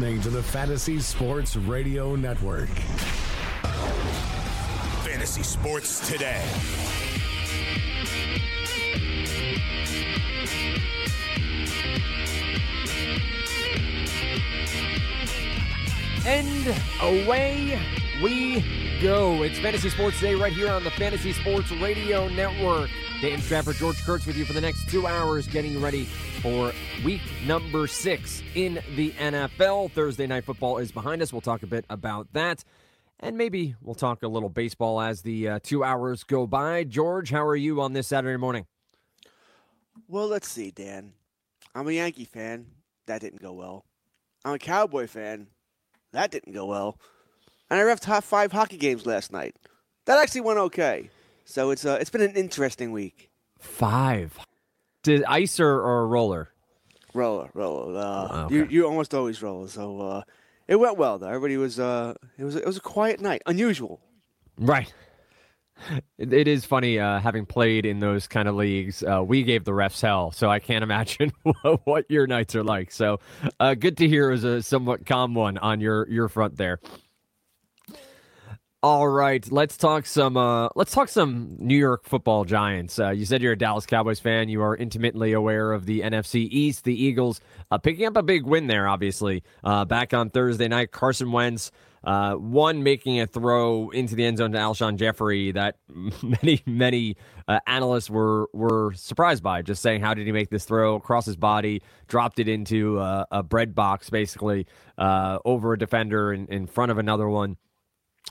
You're listening to the Fantasy Sports Radio Network. Fantasy Sports Today. And away we go. It's Fantasy Sports Day right here on the Fantasy Sports Radio Network. Dan Strafford, George Kurtz with you for the next two hours, getting ready for week number six in the NFL. Thursday night football is behind us. We'll talk a bit about that. And maybe we'll talk a little baseball as the uh, two hours go by. George, how are you on this Saturday morning? Well, let's see, Dan. I'm a Yankee fan. That didn't go well. I'm a Cowboy fan. That didn't go well. And I ref top five hockey games last night. That actually went okay. So it's uh, it's been an interesting week. Five. Did ice or, or roller? Roller, roller. Uh, Oh, okay. You you almost always roll. So uh, it went well though. Everybody was uh, it was it was a quiet night, unusual. Right. It, it is funny uh, having played in those kind of leagues. Uh, we gave the refs hell, so I can't imagine what, what your nights are like. So, uh, good to hear it was a somewhat calm one on your your front there. All right, let's talk some. Uh, let's talk some New York Football Giants. Uh, you said you're a Dallas Cowboys fan. You are intimately aware of the NFC East. The Eagles uh, picking up a big win there, obviously. Uh, back on Thursday night, Carson Wentz uh, one making a throw into the end zone to Alshon Jeffery that many many uh, analysts were were surprised by. Just saying, how did he make this throw across his body? Dropped it into a bread box, basically over a defender in, in front of another one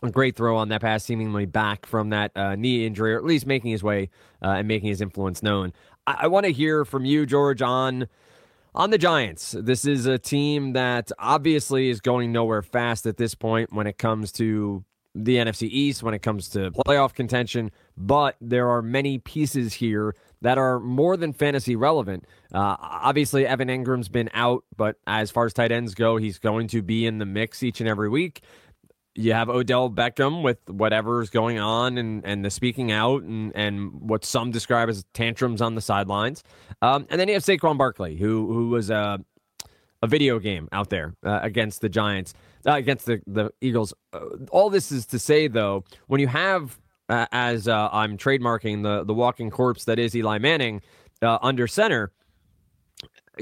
a great throw on that pass, seemingly back from that uh, knee injury, or at least making his way uh, and making his influence known. I, I want to hear from you, George, on on the Giants. This is a team that obviously is going nowhere fast at this point when it comes to the NFC East, when it comes to playoff contention, but there are many pieces here that are more than fantasy relevant. Uh, obviously, Evan Engram's been out, but as far as tight ends go, he's going to be in the mix each and every week you have Odell Beckham with whatever's going on and, and the speaking out and, and what some describe as tantrums on the sidelines. Um, and then you have Saquon Barkley, who who was a, a video game out there uh, against the Giants, uh, against the, the Eagles. Uh, all this is to say, though, when you have, uh, as uh, I'm trademarking, the, the walking corpse that is Eli Manning uh, under center,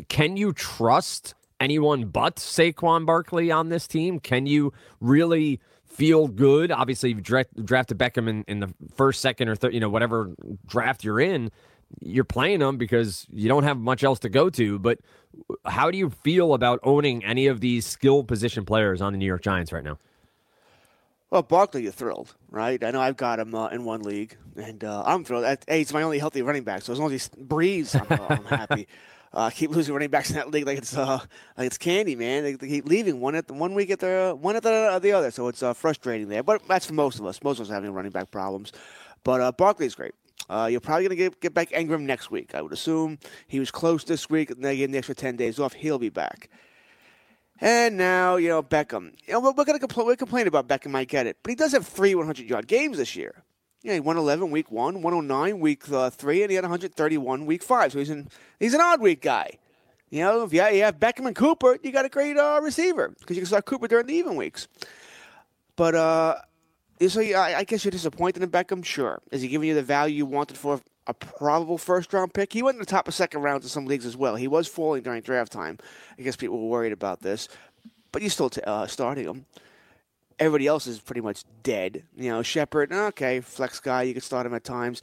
can you trust anyone but Saquon Barkley on this team? Can you really feel good? Obviously, you've dra- drafted Beckham in, in the first, second, or third, you know, whatever draft you're in. You're playing them because you don't have much else to go to. But how do you feel about owning any of these skill position players on the New York Giants right now? Well, Barkley, you're thrilled, right? I know I've got him uh, in one league, and uh, I'm thrilled. Hey, he's my only healthy running back, so as long as he breathes, I'm, uh, I'm happy. Uh, keep losing running backs in that league like it's uh, like it's candy, man. They, they keep leaving one at the one week at the one at the, the other, so it's uh, frustrating there. But that's for most of us. Most of us are having running back problems. But uh, Barkley's great. Uh, you're probably going to get, get back Engram next week. I would assume he was close this week, and they gave him the extra ten days off. He'll be back. And now, you know, Beckham. You know, we're going to compl- we're complaining about Beckham. I get it, but he does have three 100 yard games this year. Yeah, he won 11 week one, 109 week uh, three, and he had 131 week five. So he's an he's an odd week guy. You know, if you have, you have Beckham and Cooper, you got a great uh, receiver because you can start Cooper during the even weeks. But uh, so yeah, I, I guess you're disappointed in Beckham. Sure, is he giving you the value you wanted for a probable first round pick? He went in the top of second rounds in some leagues as well. He was falling during draft time. I guess people were worried about this, but you're still t- uh, starting him. Everybody else is pretty much dead. You know, Shepard, okay, flex guy, you can start him at times.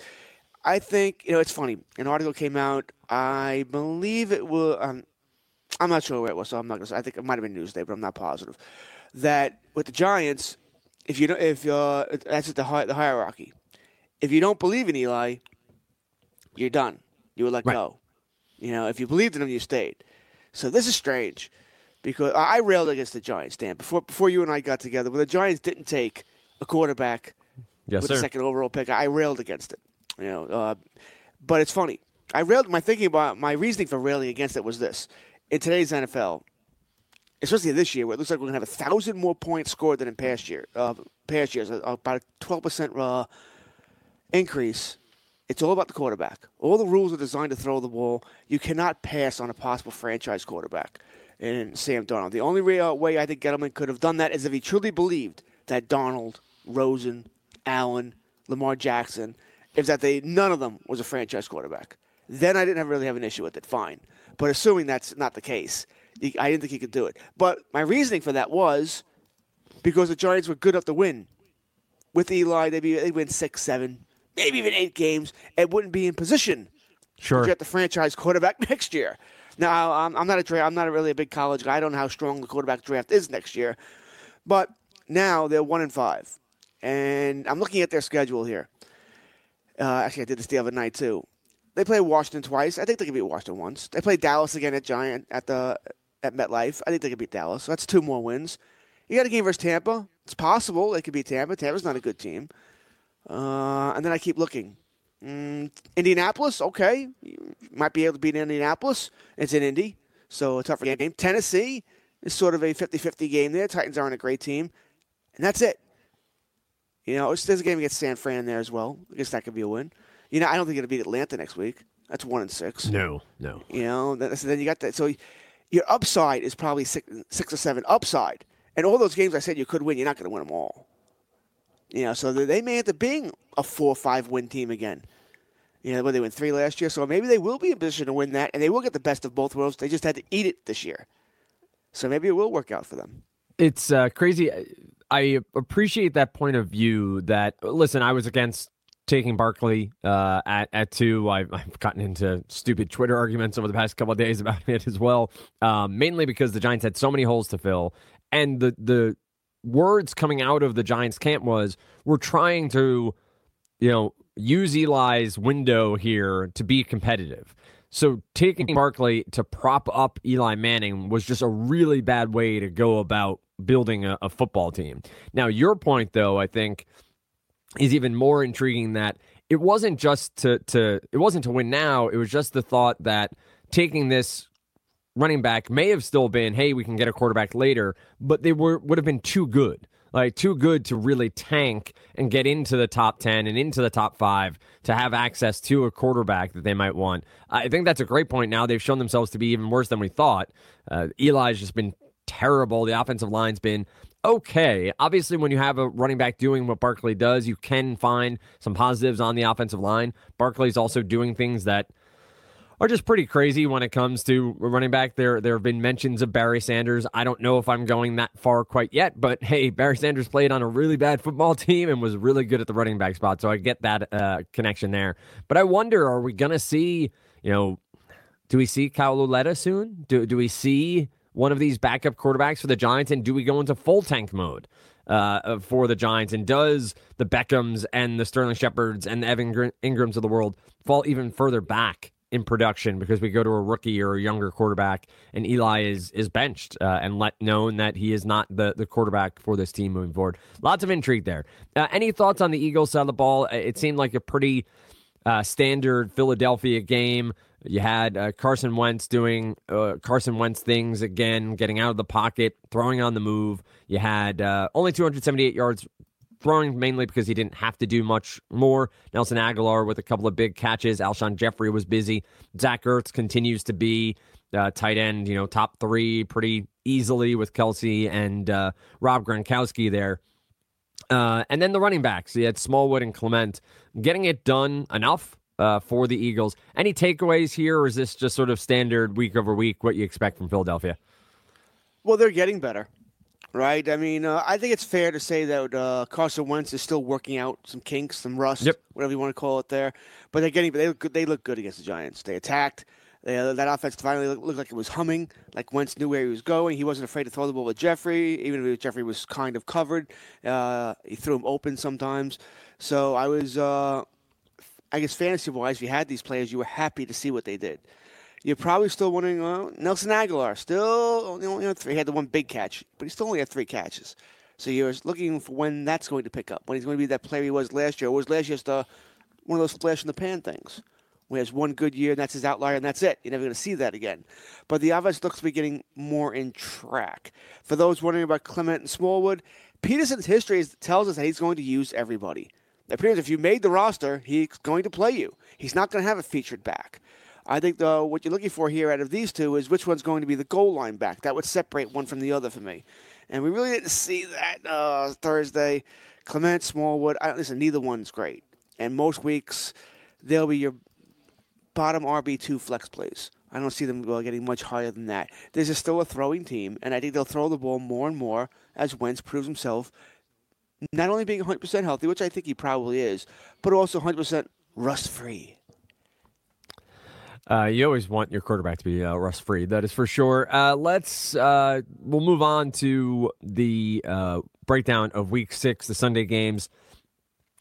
I think you know it's funny. An article came out. I believe it will. Um, I'm not sure where it was, so I'm not gonna. Say, I think it might have been Newsday, but I'm not positive. That with the Giants, if you don't, if uh, that's at the hi- the hierarchy. If you don't believe in Eli, you're done. You were let Right. go. You know, if you believed in him, you stayed. So this is strange because I railed against the Giants, Dan. Before before you and I got together, when the Giants didn't take a quarterback Yes, with sir. the second overall pick, I railed against it. You know, uh, but it's funny. I railed. My thinking about my reasoning for railing against it was this: in today's NFL, especially this year, where it looks like we're going to have a thousand more points scored than in past year, uh, past years, uh, about a twelve percent uh, increase. It's all about the quarterback. All the rules are designed to throw the ball. You cannot pass on a possible franchise quarterback in Sam Darnold. The only way, uh, way I think Gettleman could have done that is if he truly believed that Darnold, Rosen, Allen, Lamar Jackson, if that they none of them was a franchise quarterback. Then I didn't have, really have an issue with it. Fine, but assuming that's not the case, I didn't think he could do it. But my reasoning for that was because the Giants were good enough to win with Eli. They'd, be, they'd win six, seven, maybe even eight games, and wouldn't be in position Sure. to get the franchise quarterback next year. Now, I'm, I'm not a dra- I'm not really a big college guy. I don't know how strong the quarterback draft is next year, but now they're one and five, and I'm looking at their schedule here. Uh, actually, I did this the other night too. They play Washington twice. I think they can beat Washington once. They play Dallas again at Giant at the at MetLife. I think they can beat Dallas. So that's two more wins. You got a game versus Tampa. It's possible they could beat Tampa. Tampa's not a good team. Uh, and then I keep looking. Mm, Indianapolis, okay, you might be able to beat Indianapolis. It's in Indy, so a tougher game. Tennessee is sort of a 50-50 game there. Titans aren't a great team, and that's it. You know, there's a game against San Fran there as well. I guess that could be a win. You know, I don't think it'll beat Atlanta next week. That's one and six. No, no. You know, then, so then you got that. So your upside is probably six, six or seven upside, and all those games I said you could win, you're not going to win them all. You know, so they may end up being a four or five win team again. You know, when they win three last year, so maybe they will be in position to win that, and they will get the best of both worlds. They just had to eat it this year, so maybe it will work out for them. It's uh, crazy. I appreciate that point of view. That listen, I was against taking Barkley uh, at at two. I've, I've gotten into stupid Twitter arguments over the past couple of days about it as well. Um, mainly because the Giants had so many holes to fill, and the the words coming out of the Giants camp was we're trying to, you know, use Eli's window here to be competitive. So taking mm-hmm. Barkley to prop up Eli Manning was just a really bad way to go about building a, a football team. Now, your point, though, I think, is even more intriguing that it wasn't just to to it wasn't to win now. It was just the thought that taking this running back may have still been, hey, we can get a quarterback later, but they were would have been too good. Like too good to really tank and get into the top 10 and into the top 5 to have access to a quarterback that they might want. I think that's a great point now. They've shown themselves to be even worse than we thought. Uh, Eli's just been terrible. The offensive line's been okay. Obviously, when you have a running back doing what Barkley does, you can find some positives on the offensive line. Barkley's also doing things that are just pretty crazy when it comes to running back. There, there have been mentions of Barry Sanders. I don't know if I'm going that far quite yet, but hey, Barry Sanders played on a really bad football team and was really good at the running back spot, so I get that uh, connection there. But I wonder, are we gonna see? You know, do we see Kyle Lauletta soon? Do do we see one of these backup quarterbacks for the Giants, and do we go into full tank mode? Uh, for the Giants, and does the Beckhams and the Sterling Shepards and the Evan Engrams of the world fall even further back in production because we go to a rookie or a younger quarterback, and Eli is is benched uh, and let known that he is not the the quarterback for this team moving forward. Lots of intrigue there. Uh, any thoughts on the Eagles side of the ball? It seemed like a pretty uh, standard Philadelphia game. You had uh, Carson Wentz doing uh, Carson Wentz things again, getting out of the pocket, throwing on the move. You had uh, only 278 yards throwing mainly because he didn't have to do much more. Nelson Agholor with a couple of big catches. Alshon Jeffery was busy. Zach Ertz continues to be uh, tight end, you know, top three pretty easily with Kelce and uh, Rob Gronkowski there. Uh, and then the running backs, you had Smallwood and Clement getting it done enough uh, for the Eagles. Any takeaways here, or is this just sort of standard week over week what you expect from Philadelphia? Well, they're getting better, right? I mean, uh, I think it's fair to say that uh, Carson Wentz is still working out some kinks, some rust, Yep. whatever you want to call it there. But they're getting, they look good, they look good against the Giants. They attacked. They, uh, that offense finally looked, looked like it was humming. Like Wentz knew where he was going. He wasn't afraid to throw the ball with Jeffery, even if Jeffery was kind of covered. Uh, he threw him open sometimes. So I was, uh, I guess, fantasy wise, if you had these players, you were happy to see what they did. You're probably still wondering, well, Nelson Agholor still only, only had three. He had the one big catch, but he still only had three catches. So you're looking for when that's going to pick up, when he's going to be that player he was last year. Was last year just uh, one of those flash in the pan things? Where he has one good year and that's his outlier and that's it. You're never going to see that again. But the offense looks to be getting more in track. For those wondering about Clement and Smallwood, Pederson's history tells us that he's going to use everybody. That means if you made the roster, he's going to play you. He's not going to have a featured back. I think though what you're looking for here out of these two is which one's going to be the goal line back. That would separate one from the other for me. And we really didn't see that uh, Thursday. Clement Smallwood, I, listen, neither one's great. And most weeks they'll be your bottom RB two flex plays. I don't see them getting much higher than that. This is still a throwing team, and I think they'll throw the ball more and more as Wentz proves himself not only being 100% healthy, which I think he probably is, but also 100% rust free. Uh, you always want your quarterback to be uh, rust free. That is for sure. Uh, let's uh, we'll move on to the uh, breakdown of Week Six, the Sunday games.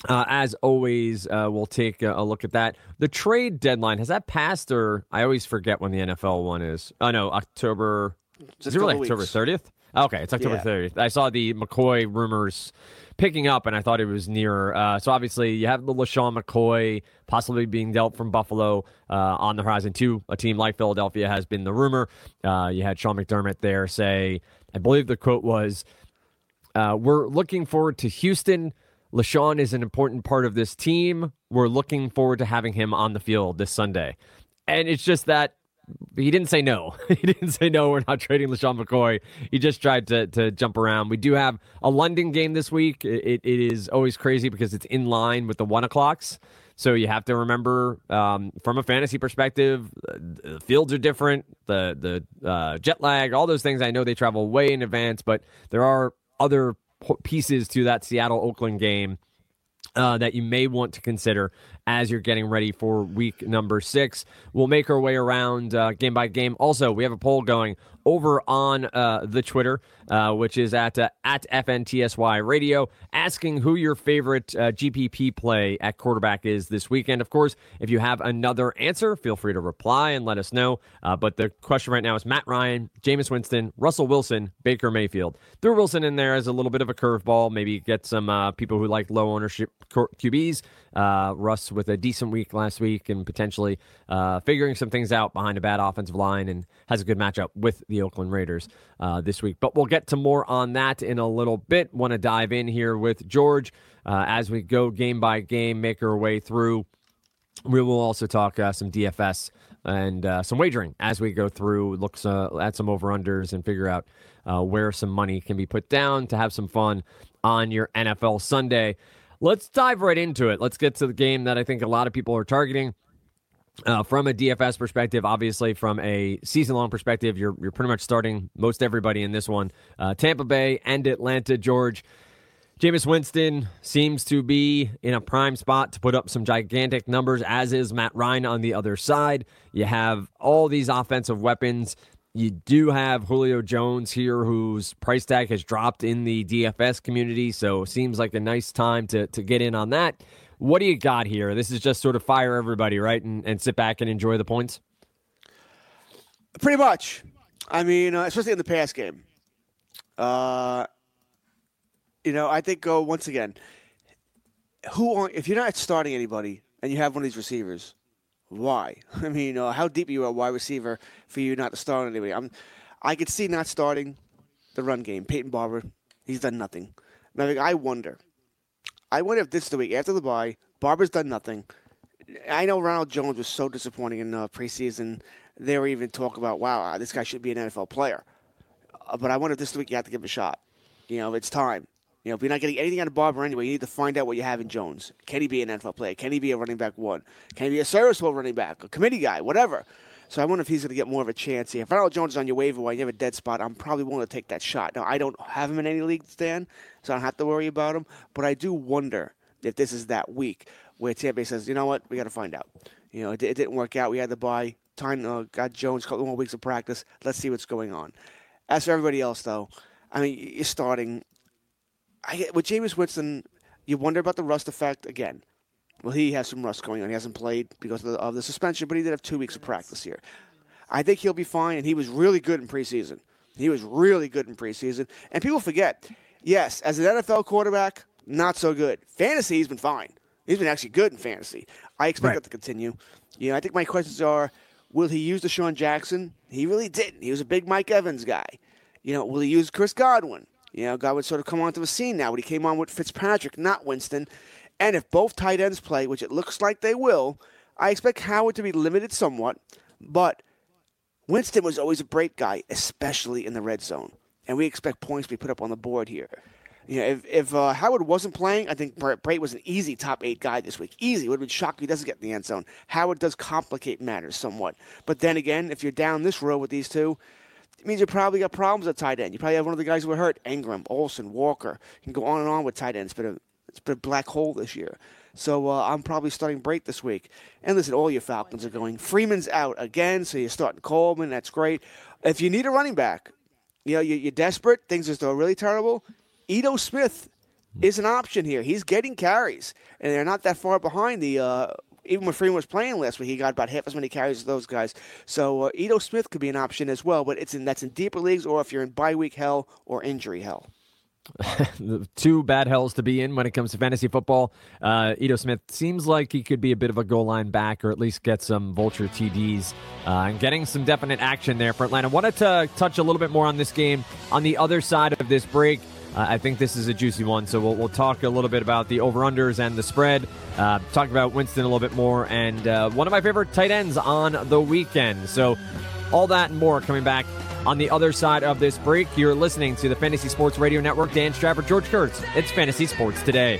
Uh, as always, we'll take a, a, look at that. The trade deadline has that passed, or I always forget when the NFL one is. Oh no, October. Just is it really October thirtieth? Okay, it's October thirtieth. Yeah. I saw the McCoy rumors picking up, and I thought it was nearer. Uh, so obviously, you have the LeSean McCoy possibly being dealt from Buffalo uh, on the horizon too. A team like Philadelphia has been the rumor. Uh, you had Sean McDermott there say, I believe the quote was, uh, "We're looking forward to Houston." LeSean is an important part of this team. We're looking forward to having him on the field this Sunday. And it's just that he didn't say no. he didn't say no. We're not trading LeSean McCoy. He just tried to to jump around. We do have a London game this week. It, it is always crazy because it's in line with the one o'clocks. So you have to remember, um, from a fantasy perspective, the fields are different. The the uh, jet lag, all those things. I know they travel way in advance, but there are other pieces to that Seattle Oakland game uh, that you may want to consider as you're getting ready for week number six. We'll make our way around uh, game by game. Also, we have a poll going over on uh, the Twitter, uh, which is at uh, at FNTSY Radio, asking who your favorite uh, GPP play at quarterback is this weekend. Of course, if you have another answer, feel free to reply and let us know. Uh, but the question right now is Matt Ryan, Jameis Winston, Russell Wilson, Baker Mayfield. Throw Wilson in there as a little bit of a curveball. Maybe get some uh, people who like low ownership QBs. Russ with a decent week last week and potentially figuring some things out behind a bad offensive line and has a good matchup with the Oakland Raiders uh, this week. But we'll get to more on that in a little bit. Want to dive in here with George uh, as we go game by game, make our way through. We will also talk uh, some DFS and uh, some wagering as we go through, look uh, at some over unders and figure out uh, where some money can be put down to have some fun on your NFL Sunday. Let's dive right into it. Let's get to the game that I think a lot of people are targeting. Uh, from a DFS perspective, obviously from a season long perspective, you're you're pretty much starting most everybody in this one. Uh, Tampa Bay and Atlanta, George. Jameis Winston seems to be in a prime spot to put up some gigantic numbers, as is Matt Ryan on the other side. You have all these offensive weapons. You do have Julio Jones here, whose price tag has dropped in the DFS community, so seems like a nice time to to get in on that. What do you got here? This is just sort of fire everybody, right? And, and sit back and enjoy the points? Pretty much. I mean, uh, especially in the pass game. Uh, you know, I think go once again. Who if you're not starting anybody and you have one of these receivers, why? I mean, uh, how deep are you a wide receiver for you not to start anybody? I'm, I could see not starting the run game. Peyton Barber, he's done nothing. Now, I wonder I wonder if this is the week after the bye. Barber's done nothing. I know Ronald Jones was so disappointing in uh, preseason. They were even talk about, wow, this guy should be an NFL player. Uh, but I wonder if this week you have to give him a shot. You know, it's time. You know, if you're not getting anything out of Barber anyway, you need to find out what you have in Jones. Can he be an NFL player? Can he be a running back one? Can he be a serviceable running back, a committee guy, whatever? So I wonder if he's going to get more of a chance here. If Ronald Jones is on your waiver wire, you have a dead spot, I'm probably willing to take that shot. Now, I don't have him in any league, Stan, so I don't have to worry about him. But I do wonder if this is that week where Tampa says, you know what, we got to find out. You know, it, it, didn't work out. We had to buy time. Uh, got Jones a couple more weeks of practice. Let's see what's going on. As for everybody else, though, I mean, you're starting. I, with Jameis Winston, you wonder about the rust effect again. Well, he has some rust going on. He hasn't played because of the, of the suspension, but he did have two weeks of practice here. I think he'll be fine, and he was really good in preseason. He was really good in preseason. And people forget, yes, as an NFL quarterback, not so good. Fantasy, he's been fine. He's been actually good in fantasy. I expect Right. that to continue. You know, I think my questions are will he use DeSean Jackson? He really didn't. He was a big Mike Evans guy. You know, will he use Chris Godwin? You know, Godwin sort of come onto the scene now when he came on with Fitzpatrick, not Winston. And if both tight ends play, which it looks like they will, I expect Howard to be limited somewhat. But Winston was always a great guy, especially in the red zone. And we expect points to be put up on the board here. You know, if, if uh, Howard wasn't playing, I think Bra- Brate was an easy top eight guy this week. Easy. Would have been shocked if he doesn't get in the end zone. Howard does complicate matters somewhat. But then again, if you're down this row with these two, it means you probably got problems at tight end. You probably have one of the guys who were hurt Engram, Olsen, Walker. You can go on and on with tight ends. It's been a, it's been a black hole this year. So uh, I'm probably starting Brate this week. And listen, all your Falcons are going. Freeman's out again, so you're starting Coleman. That's great. If you need a running back, you know, you- you're desperate, things are still really terrible. Ito Smith is an option here. He's getting carries, and they're not that far behind the. Uh, even when Freeman was playing last week, he got about half as many carries as those guys. So uh, Ito Smith could be an option as well, but it's in that's in deeper leagues or if you're in bye week hell or injury hell. two bad hells to be in when it comes to fantasy football. Uh, Ito Smith seems like he could be a bit of a goal line back or at least get some vulture TDs uh, and getting some definite action there for Atlanta. Wanted to touch a little bit more on this game on the other side of this break. Uh, I think this is a juicy one, so we'll, we'll talk a little bit about the over-unders and the spread. Uh, talk about Winston a little bit more, and uh, one of my favorite tight ends on the weekend. So all that and more coming back on the other side of this break. You're listening to the Fantasy Sports Radio Network. Dan Strafford, George Kurtz. It's Fantasy Sports Today.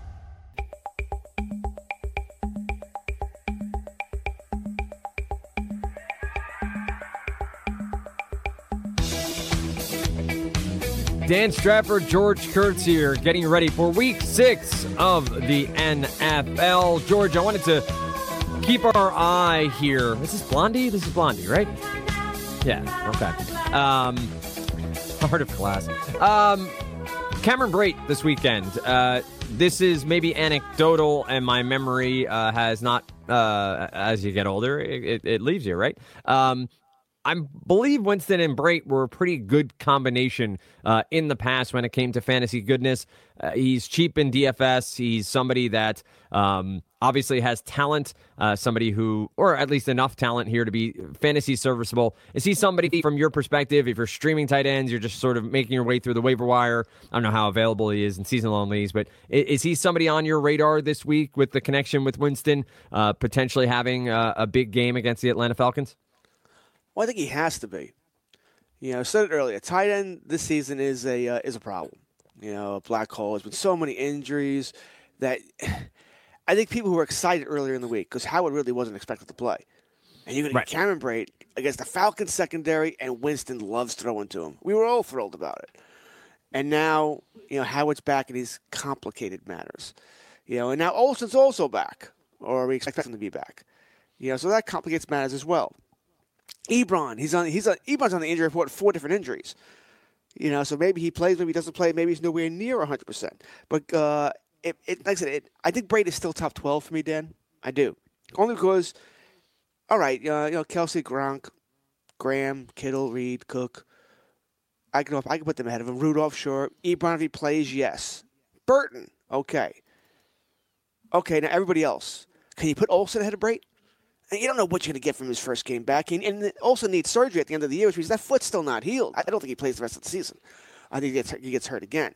Dan Strafford, George Kurtz here, getting ready for week six of the NFL. George, I wanted to keep our eye here. This is Blondie? This is Blondie, right? Yeah, okay. Um, heart of class. Um, Cameron Brate this weekend. Uh, this is maybe anecdotal, and my memory uh, has not, uh, as you get older, it, it leaves you, right? Um, I believe Winston and Brate were a pretty good combination uh, in the past when it came to fantasy goodness. Uh, he's cheap in DFS. He's somebody that um, obviously has talent, uh, somebody who, or at least enough talent here to be fantasy serviceable. Is he somebody from your perspective, if you're streaming tight ends, you're just sort of making your way through the waiver wire? I don't know how available he is in season long leagues, but is he somebody on your radar this week with the connection with Winston, uh, potentially having a, a big game against the Atlanta Falcons? Well, I think he has to be. You know, I said it earlier. Tight end this season is a uh, is a problem. You know, a black hole. There's been so many injuries that I think people who were excited earlier in the week because Howard really wasn't expected to play, and you're going Right. to Cameron Brate against the Falcons secondary, and Winston loves throwing to him. We were all thrilled about it, and now you know Howard's back in these complicated matters. You know, and now Olsen's also back, or we expect him to be back. You know, so that complicates matters as well. Ebron, he's on he's on Ebron's on the injury report, four different injuries. You know, so maybe he plays, maybe he doesn't play, maybe he's nowhere near 100. percent But uh, it, it, like I said, it, I think Brate is still top 12 for me, Dan. I do, only because, all right, uh, you know, Kelce, Gronk, Graham, Kittle, Reed, Cook. I can I can put them ahead of him. Rudolph, sure. Ebron, if he plays, yes. Burton, okay. Okay, now everybody else. Can you put Olsen ahead of Brate? You don't know what you're going to get from his first game back. And, and also needs surgery at the end of the year, which means that foot's still not healed. I don't think he plays the rest of the season. I think he gets, he gets hurt again.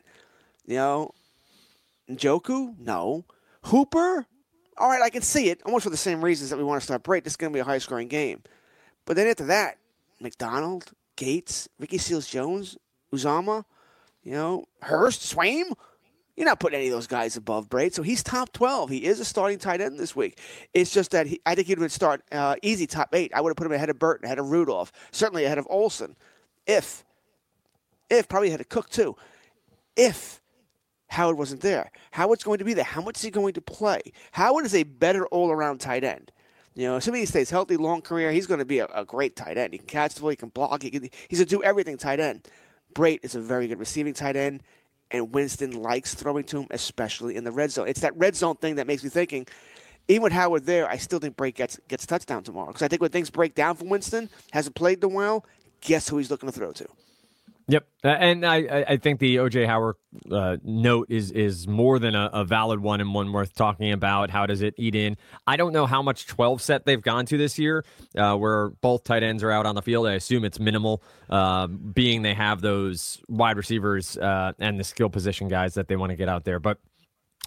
You know, Njoku? No. Hooper? All right, I can see it. Almost for the same reasons that we want to start Brate. This is going to be a high scoring game. But then after that, McDonald, Gates, Ricky Seals Jones, Uzomah, you know, Hurst, Swaim? You're not putting any of those guys above Brate, so he's top 12. He is a starting tight end this week. It's just that he, I think he would start uh, easy top eight. I would have put him ahead of Burton, ahead of Rudolph, certainly ahead of Olsen, If, if, probably ahead of Cook too. If Howard wasn't there, Howard's going to be there. How much is he going to play? Howard is a better all around tight end. You know, assuming he stays healthy, long career, he's going to be a, a great tight end. He can catch the ball, he can block, he can, he's to do everything tight end. Brate is a very good receiving tight end and Winston likes throwing to him, especially in the red zone. It's that red zone thing that makes me thinking. Even with Howard there, I still think Brate gets gets touchdown tomorrow because I think when things break down for Winston, hasn't played the well. Guess who he's looking to throw to? Yep, and I I think the OJ Howard uh, note is is more than a, a, valid one and one worth talking about. How does it eat in? I don't know how much twelve set they've gone to this year, uh, where both tight ends are out on the field. I assume it's minimal, uh, being they have those wide receivers uh, and the skill position guys that they want to get out there, but.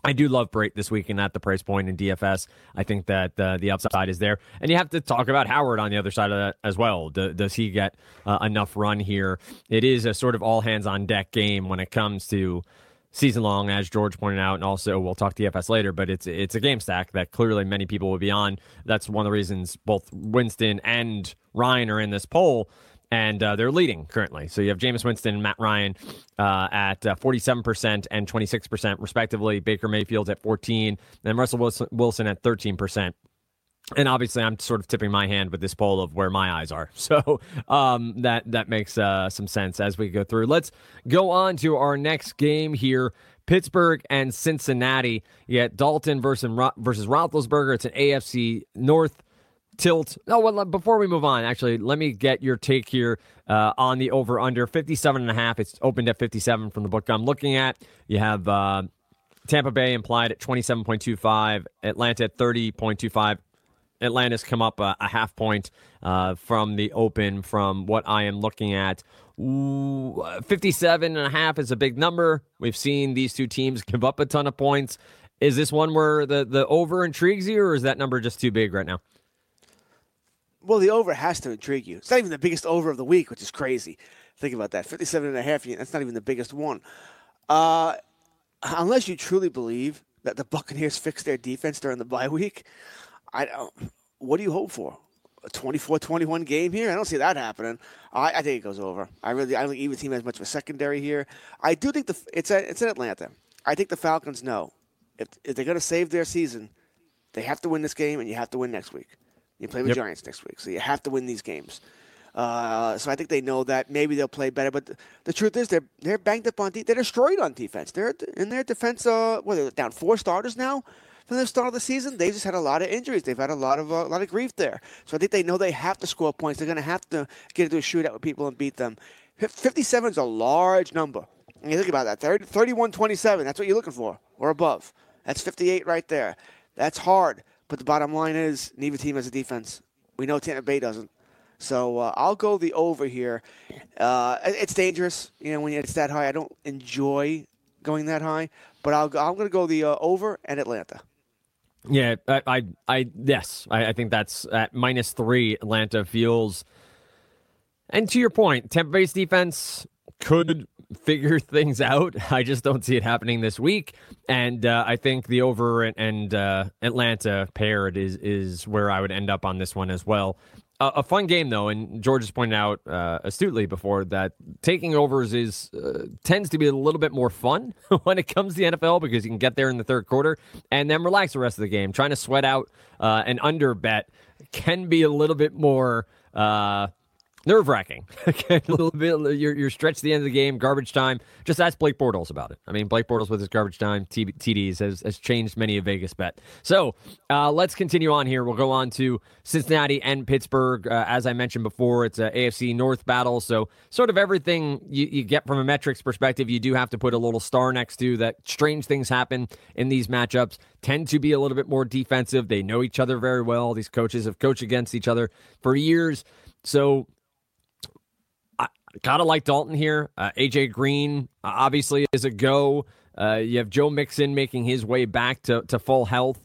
I do love Brate this weekend at the price point in DFS. I think that uh, the upside is there, and you have to talk about Howard on the other side of that as well. Do, does he get uh, enough run here? It is a sort of all hands on deck game when it comes to season long, as George pointed out, and also we'll talk DFS later. But it's it's a game stack that clearly many people will be on. That's one of the reasons both Winston and Ryan are in this poll and uh, they're leading currently. So you have Jameis Winston and Matt Ryan uh, at uh, 47% and 26%, respectively. Baker Mayfield at 14, and Russell Wilson, at 13%. And obviously, I'm sort of tipping my hand with this poll of where my eyes are. So um, that that makes uh, some sense as we go through. Let's go on to our next game here. Pittsburgh and Cincinnati. You get Dalton versus versus Roethlisberger. It's an AFC North tilt. No, well, before we move on, actually, let me get your take here uh, on the over under 57 and a half. It's opened at 57 from the book I'm looking at. You have uh, Tampa Bay implied at 27.25, Atlanta at 30.25. Atlanta's come up a, a half point uh, from the open from what I am looking at. Ooh, 57 and a half is a big number. We've seen these two teams give up a ton of points. Is this one where the, the over intrigues you, or is that number just too big right now? Well, the over has to intrigue you. It's not even the biggest over of the week, which is crazy. Think about that. 57 and a half, that's not even the biggest one. Uh, unless you truly believe that the Buccaneers fixed their defense during the bye week, I don't, what do you hope for? A 24-21 game here? I don't see that happening. I, I think it goes over. I really, I don't think either team has much of a secondary here. I do think the it's it's in Atlanta. I think the Falcons know if, if they're going to save their season, they have to win this game, and you have to win next week. You play the yep. Giants next week, so you have to win these games. Uh, so I think they know that. Maybe they'll play better, but the, the truth is they're they're banged up on. De- they're destroyed on defense. They're in their defense. Uh, well, they're down four starters now from the start of the season. They just had a lot of injuries. They've had a lot of uh, a lot of grief there. So I think they know they have to score points. They're going to have to get into a shootout with people and beat them. 57 is a large number. And you think about that 30, 31 27, that's what you're looking for, or above. That's 58 right there. That's hard. But the bottom line is, neither team has a defense. We know Tampa Bay doesn't. So uh, I'll go the over here. Uh, it's dangerous, you know, when it's that high. I don't enjoy going that high, but I'll I'm going to go the uh, over and Atlanta. Yeah, I, I, I yes, I, I, think that's at minus three. Atlanta feels, and to your point, Tampa Bay's defense could figure things out. I just don't see it happening this week, and uh, I think the over and, uh, Atlanta paired is is where I would end up on this one as well. Uh, a fun game though, and George has pointed out uh, astutely before that taking overs is uh, tends to be a little bit more fun when it comes to the NFL because you can get there in the third quarter and then relax the rest of the game. Trying to sweat out uh, an under bet can be a little bit more nerve wracking. a little bit, you're, you're stretched to the end of the game, garbage time. Just ask Blake Bortles about it. I mean, Blake Bortles with his garbage time TDs has, has changed many a Vegas bet. So uh, let's continue on here. We'll go on to Cincinnati and Pittsburgh. Uh, as I mentioned before, it's a AFC North battle. So sort of everything you, you get from a metrics perspective, you do have to put a little star next to that. Strange things happen in these matchups. Tend to be a little bit more defensive. They know each other very well. These coaches have coached against each other for years. So Gotta like Dalton here. Uh, AJ Green uh, obviously is a go. Uh, you have Joe Mixon making his way back to, to full health.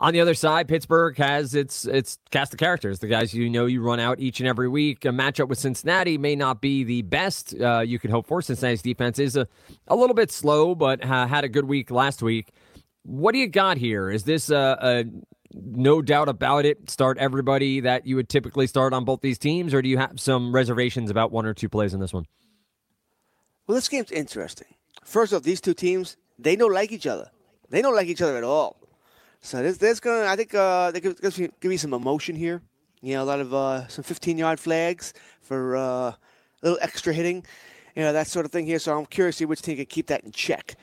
On the other side, Pittsburgh has its its cast of characters, the guys you know you run out each and every week. A matchup with Cincinnati may not be the best uh, you could hope for. Cincinnati's defense is a, a little bit slow, but uh, had a good week last week. What do you got here? Is this a, a no doubt about it, start everybody that you would typically start on both these teams, or do you have some reservations about one or two plays in this one? Well, this game's interesting. First off, these two teams, they don't like each other. They don't like each other at all. So there's, there's gonna, I think, uh, there could, give me some emotion here. You know, a lot of uh, some 15 yard flags for uh, a little extra hitting, you know, that sort of thing here. So I'm curious to see which team can keep that in check.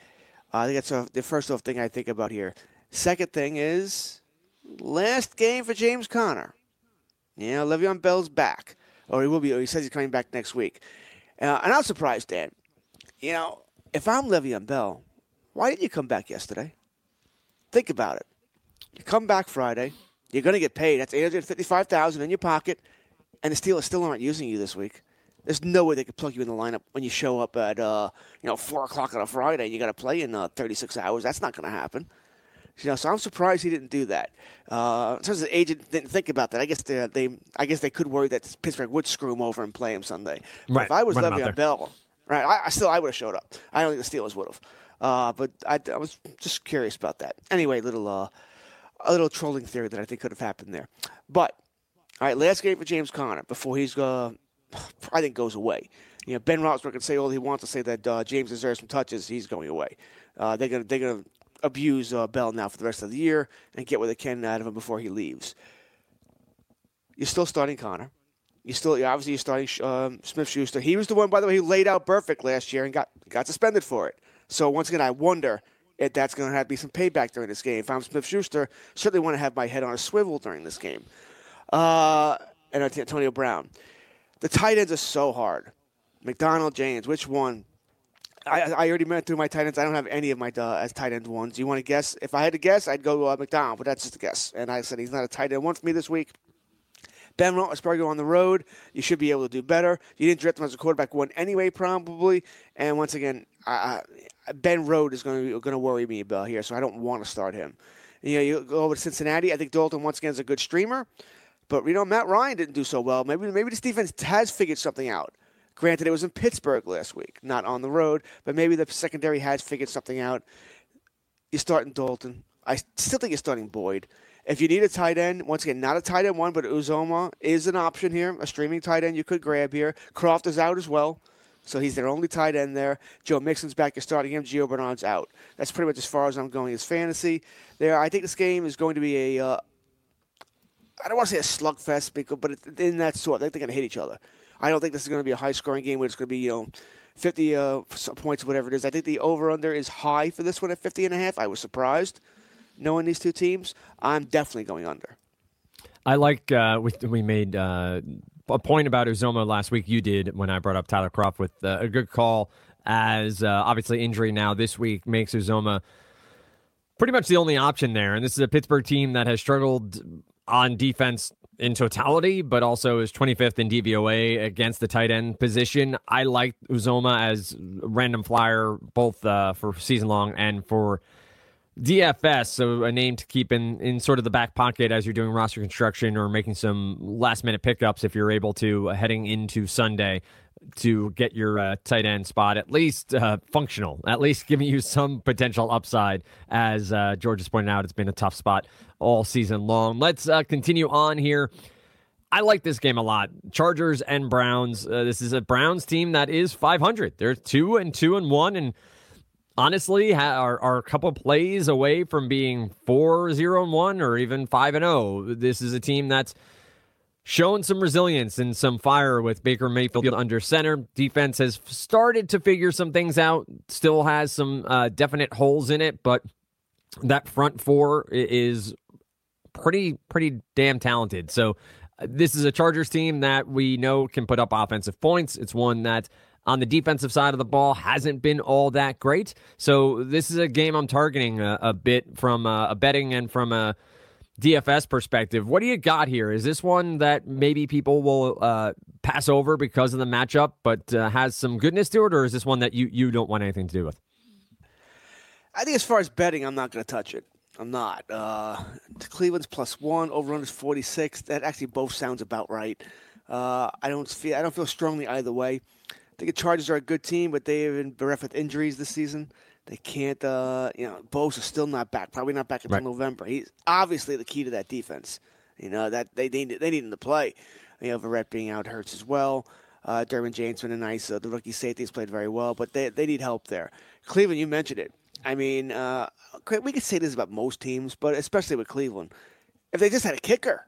Uh, I think that's uh, the first off thing I think about here. Second thing is last game for James Conner. Yeah, Le'Veon Bell's back, or he will be. Or he says he's coming back next week. Uh, and I'm surprised, Dan. You know, if I'm Le'Veon Bell, why didn't you come back yesterday? Think about it. You come back Friday. You're going to get paid. That's 855000 in your pocket. And the Steelers still aren't using you this week. There's no way they could plug you in the lineup when you show up at uh, you know four o'clock on a Friday. You got to play in uh, 36 hours. That's not going to happen. You know, so I'm surprised he didn't do that. Uh, in terms of the agent didn't think about that. I guess they, they, I guess they could worry that Pittsburgh would screw him over and play him Sunday. But right. if I was Le'Veon Bell, right, I, I still I would have showed up. I don't think the Steelers would have. Uh, but I, I, was just curious about that. Anyway, little uh, a little trolling theory that I think could have happened there. But all right, last game for James Conner before he's uh, I think goes away. You know, Ben Roethlisberger can say all he wants to say that uh, James deserves some touches. He's going away. Uh, they're gonna they're gonna abuse uh, Bell now for the rest of the year and get what they can out of him before he leaves. You're still starting Conner. You still obviously you're starting um, Smith Schuster. He was the one, by the way, who laid out perfect last year and got got suspended for it. So once again, I wonder if that's going to have to be some payback during this game. If I'm Smith Schuster, certainly want to have my head on a swivel during this game. Uh, and Antonio Brown. The tight ends are so hard. McDonald, James, which one? I, I already went through my tight ends. I don't have any of my uh, as tight end ones. You want to guess? If I had to guess, I'd go uh, McDonald, but that's just a guess. And I said he's not a tight end one for me this week. Ben Roethlisberger on the road, you should be able to do better. You didn't draft him as a quarterback one anyway, probably. And once again, I, Ben Road is going to going to worry me about here, so I don't want to start him. You know, you go over to Cincinnati. I think Dalton once again is a good streamer, but you know Matt Ryan didn't do so well. Maybe maybe this defense has figured something out. Granted, it was in Pittsburgh last week, not on the road, but maybe the secondary has figured something out. You're starting Dalton. I still think you're starting Boyd. If you need a tight end, once again, not a tight end one, but Uzomah is an option here, a streaming tight end you could grab here. Kroft is out as well. So he's their only tight end there. Joe Mixon's back. You're starting him. Gio Bernard's out. That's pretty much as far as I'm going as fantasy. There, I think this game is going to be a. Uh, I don't want to say a slugfest, but in that sort, I think they're going to hit each other. I don't think this is going to be a high scoring game where it's going to be you know 50 uh, points, whatever it is. I think the over under is high for this one at 50 and a half. I was surprised knowing these two teams. I'm definitely going under. I like uh, we we made uh, a point about Uzomah last week. You did when I brought up Tyler Kroft with uh, a good call. As uh, obviously injury now this week makes Uzomah pretty much the only option there, and this is a Pittsburgh team that has struggled on defense in totality, but also is 25th in DVOA against the tight end position. I like Uzomah as random flyer both uh, for season long and for DFS, so a name to keep in, in sort of the back pocket as you're doing roster construction or making some last minute pickups if you're able to uh, heading into Sunday to get your uh, tight end spot at least uh, functional, at least giving you some potential upside. As uh, George has pointed out, it's been a tough spot all season long. Let's uh, continue on here. I like this game a lot. Chargers and Browns. Uh, this is a Browns team that is 500. They're two and two and one, and honestly are, are a couple plays away from being 4 0 and 1 or even 5 and 0. This is a team that's shown some resilience and some fire with Baker Mayfield under center. Defense has started to figure some things out, still has some uh, definite holes in it, but that front four is pretty, pretty damn talented. So, uh, this is a Chargers team that we know can put up offensive points. It's one that on the defensive side of the ball hasn't been all that great. So this is a game I'm targeting a, a bit from a, a, betting and from a DFS perspective. What do you got here? Is this one that maybe people will uh, pass over because of the matchup, but uh, has some goodness to it, or is this one that you you don't want anything to do with? I think as far as betting, I'm not going to touch it. I'm not. Uh, Cleveland's plus one. Over is 46. That actually both sounds about right. Uh, I don't feel I don't feel strongly either way. I think the Chargers are a good team, but they have been bereft with injuries this season. They can't. Uh, you know, Bosa is still not back. Probably not back until Right. November. He's obviously the key to that defense. You know that they they, they need him to play. You know, Verrett being out hurts as well. Uh, Derwin James been a nice. Uh, the rookie safeties played very well, but they they need help there. Cleveland, you mentioned it. I mean, uh, we could say this about most teams, but especially with Cleveland. If they just had a kicker,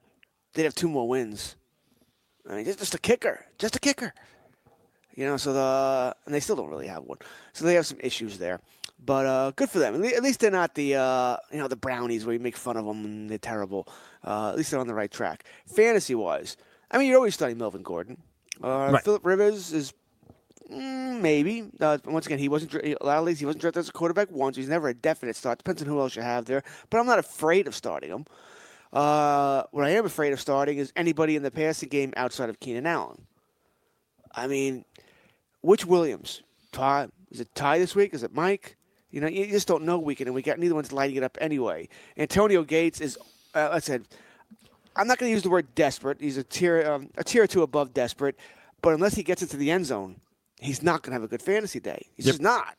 they'd have two more wins. I mean, just, just a kicker, just a kicker. You know, so the and they still don't really have one, so they have some issues there. But uh, good for them. At least they're not the uh, you know the brownies where you make fun of them and they're terrible. Uh, at least they're on the right track. Fantasy wise, I mean, you're always studying Melvin Gordon. Uh, Right. Philip Rivers is mm, maybe. Uh, once again, he wasn't a lot of leagues. He wasn't drafted as a quarterback once. He's never a definite start. Depends on who else you have there. But I'm not afraid of starting him. Uh, what I am afraid of starting is anybody in the passing game outside of Keenan Allen. I mean, which Williams? Ty? Is it Ty this week? Is it Mike? You know, you just don't know week in and week out. Neither one's lighting it up anyway. Antonio Gates is, uh, I said, I'm not going to use the word desperate. He's a tier, um, a tier or two above desperate. But unless he gets into the end zone, he's not going to have a good fantasy day. He's just not.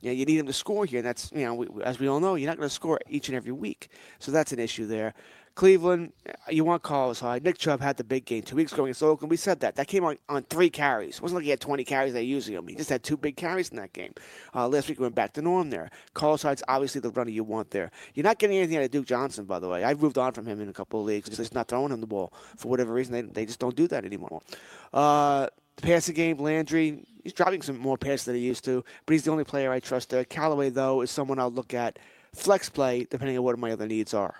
You, know, you need him to score here. And that's, you know, we, as we all know, you're not going to score each and every week. So that's an issue there. Cleveland, you want Carlos Hyde. Nick Chubb had the big game two weeks ago against Oakland. We said that. That came on, on three carries. It wasn't like he had 20 carries they're using him. He just had two big carries in that game. Uh, last week we went back to norm there. Carlos Hyde's obviously the runner you want there. You're not getting anything out of Duke Johnson, by the way. I've moved on from him in a couple of leagues. Just not throwing him the ball. For whatever reason, they, they just don't do that anymore. Uh, the passing game, Landry, he's dropping some more passes than he used to, but he's the only player I trust there. Callaway, though, is someone I'll look at. Flex play, depending on what my other needs are.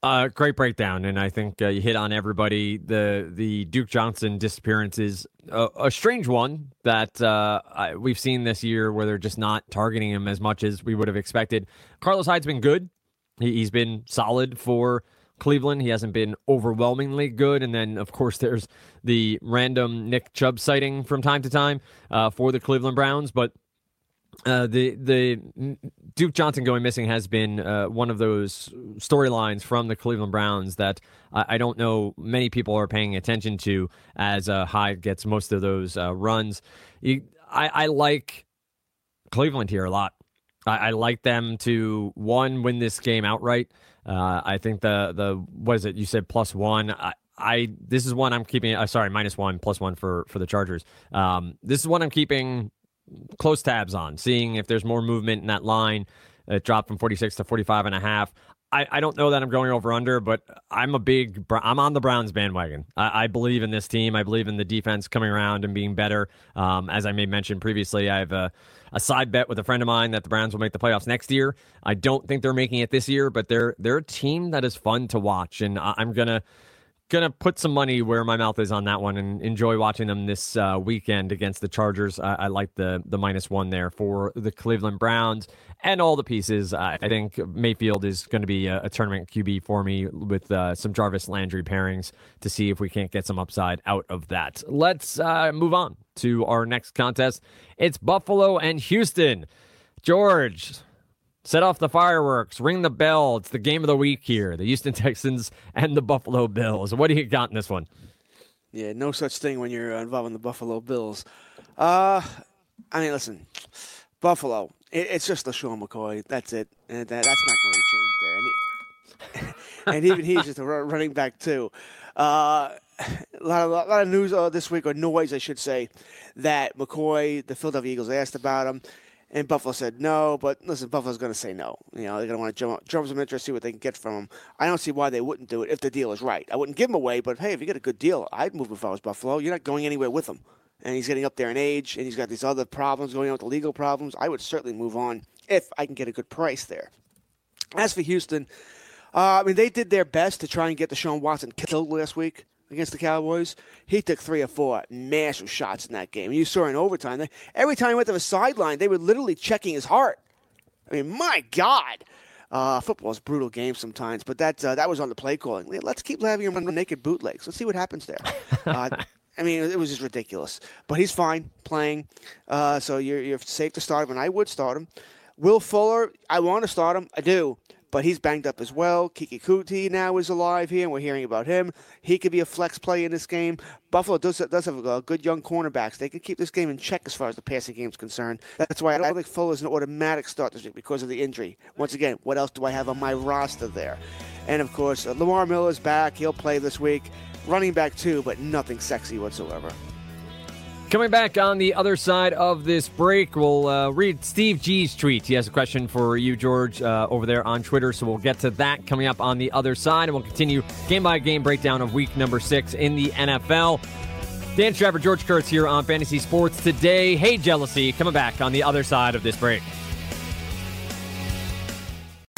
Uh, great breakdown, and I think uh, you hit on everybody. The the Duke Johnson disappearance is a, a strange one that uh, I, we've seen this year, where they're just not targeting him as much as we would have expected. Carlos Hyde's been good; he, he's been solid for Cleveland. He hasn't been overwhelmingly good, and then of course there's the random Nick Chubb sighting from time to time uh, for the Cleveland Browns, but uh, the the Duke Johnson going missing has been uh, one of those storylines from the Cleveland Browns that I, I don't know many people are paying attention to as uh, Hyde gets most of those uh, runs. You, I, I like Cleveland here a lot. I, I like them to one win this game outright. Uh, I think the the what is it? You said plus one. I, I this is one I'm keeping. Uh, sorry, minus one, plus one for for the Chargers. Um, this is one I'm keeping close tabs on, seeing if there's more movement in that line. It dropped from 46 to 45 and a half. I, I don't know that I'm going over under, but I'm a big I'm on the Browns bandwagon. I, I believe in this team. I believe in the defense coming around and being better. Um, as I may mention previously, I have a, a side bet with a friend of mine that the Browns will make the playoffs next year. I don't think they're making it this year, but they're they're a team that is fun to watch, and I, I'm gonna gonna put some money where my mouth is on that one and enjoy watching them this uh, weekend against the Chargers. I, I like the the minus one there for the Cleveland Browns and all the pieces. I, I think Mayfield is going to be a, a tournament QB for me with uh, some Jarvis Landry pairings to see if we can't get some upside out of that. Let's uh, move on to our next contest. It's Buffalo and Houston. George, Set off the fireworks, ring the bell. It's the game of the week here. The Houston Texans and the Buffalo Bills. What do you got in this one? Yeah, no such thing when you're involved in the Buffalo Bills. Uh, I mean, listen, Buffalo. It, it's just the LeSean McCoy. That's it, and that, that's not going to change there. And, he- and even he's just a running back too. Uh, a lot of lot of news uh, this week, or noise, I should say, that McCoy, the Philadelphia Eagles, asked about him. And Buffalo said no, but listen, Buffalo's going to say no. You know, they're going to want to jump, jump some interest, see what they can get from him. I don't see why they wouldn't do it if the deal is right. I wouldn't give him away, but hey, if you get a good deal, I'd move if I was Buffalo. You're not going anywhere with him. And he's getting up there in age, and he's got these other problems going on with the legal problems. I would certainly move on if I can get a good price there. As for Houston, uh, I mean, they did their best to try and get the Deshaun Watson killed last week against the Cowboys. He took three or four massive shots in that game. You saw in overtime. Every time he went to the sideline, they were literally checking his heart. I mean, my God. Uh, football's a brutal game sometimes, but that uh, that was on the play calling. Let's keep having him run naked bootlegs. Let's see what happens there. Uh, I mean, it was just ridiculous. But he's fine playing, uh, so you're, you're safe to start him, and I would start him. Will Fuller, I want to start him. I do but he's banged up as well. Keke Coutee now is alive here, and we're hearing about him. He could be a flex play in this game. Buffalo does, does have a good young cornerbacks. They can keep this game in check as far as the passing game is concerned. That's why I don't think Fuller is an automatic start this week because of the injury. Once again, what else do I have on my roster there? And of course, Lamar Miller's back. He'll play this week. Running back too, but nothing sexy whatsoever. Coming back on the other side of this break, we'll uh, read Steve G's tweet. He has a question for you, George, uh, over there on Twitter. So we'll get to that coming up on the other side, and we'll continue game by game breakdown of week number six in the NFL. Dan Strafford, George Kurtz here on Fantasy Sports today. Hey, jealousy, coming back on the other side of this break.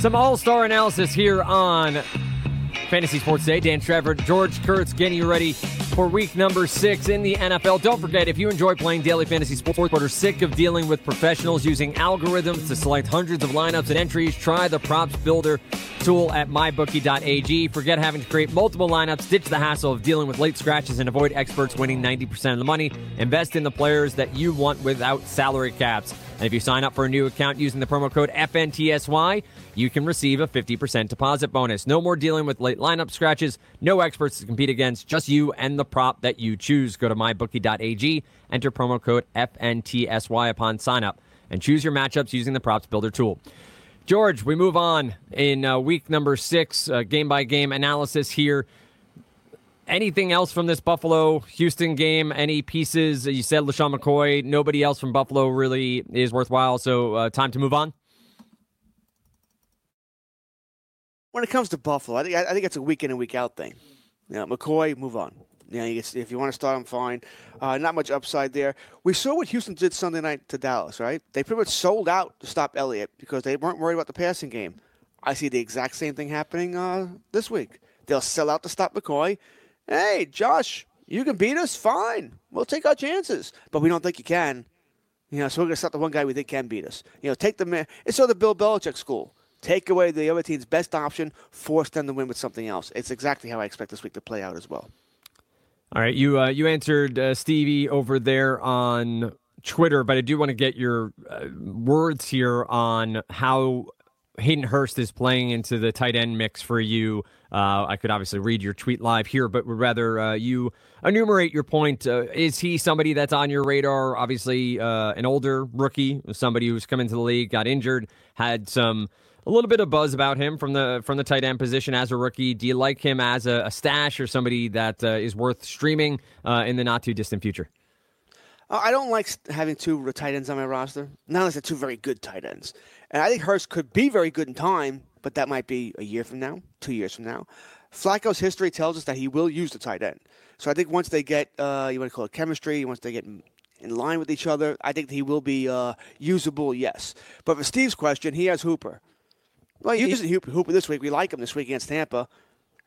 Some all star analysis here on Fantasy Sports Day. Dan Strafford, George Kurtz getting you ready for week number six in the NFL. Don't forget, if you enjoy playing daily fantasy sports but are sick of dealing with professionals using algorithms to select hundreds of lineups and entries, try the Props Builder tool at mybookie.ag. Forget having to create multiple lineups, ditch the hassle of dealing with late scratches, and avoid experts winning 90% of the money. Invest in the players that you want without salary caps. And if you sign up for a new account using the promo code FNTSY, you can receive a 50% deposit bonus. No more dealing with late lineup scratches, no experts to compete against, just you and the prop that you choose. Go to mybookie.ag, enter promo code FNTSY upon sign up, and choose your matchups using the props builder tool. George, we move on in uh, week number six, uh, game by game analysis here anything else from this Buffalo Houston game? Any pieces? You said LeSean McCoy. Nobody else from Buffalo really is worthwhile. So, uh, time to move on. When it comes to Buffalo, I think I think it's a week in and week out thing. Know, McCoy, move on. You know, if you want to start him, fine. Uh, not much upside there. We saw what Houston did Sunday night to Dallas, right? They pretty much sold out to stop Elliott because they weren't worried about the passing game. I see the exact same thing happening uh, this week. They'll sell out to stop McCoy hey, Josh, you can beat us? Fine. We'll take our chances. But we don't think you can. You know, so we're going to stop the one guy we think can beat us. You know, take the man. It's sort of the Bill Belichick school. Take away the other team's best option, force them to win with something else. It's exactly how I expect this week to play out as well. All right, you uh, you answered uh, Stevie over there on Twitter, but I do want to get your uh, words here on how Hayden Hurst is playing into the tight end mix for you. Uh, I could obviously read your tweet live here, but would rather uh, you enumerate your point. Uh, is he somebody that's on your radar? Obviously, uh, an older rookie, somebody who's come into the league, got injured, had some a little bit of buzz about him from the from the tight end position as a rookie. Do you like him as a, a stash or somebody that uh, is worth streaming uh, in the not too distant future? I don't like having two tight ends on my roster, not unless two very good tight ends. And I think Hurst could be very good in time, but that might be a year from now, two years from now. Flacco's history tells us that he will use the tight end. So I think once they get, uh, you want to call it chemistry, once they get in, in line with each other, I think he will be uh, usable, yes. But for Steve's question, he has Hooper. Well, he uses Hooper, Hooper this week. We like him this week against Tampa.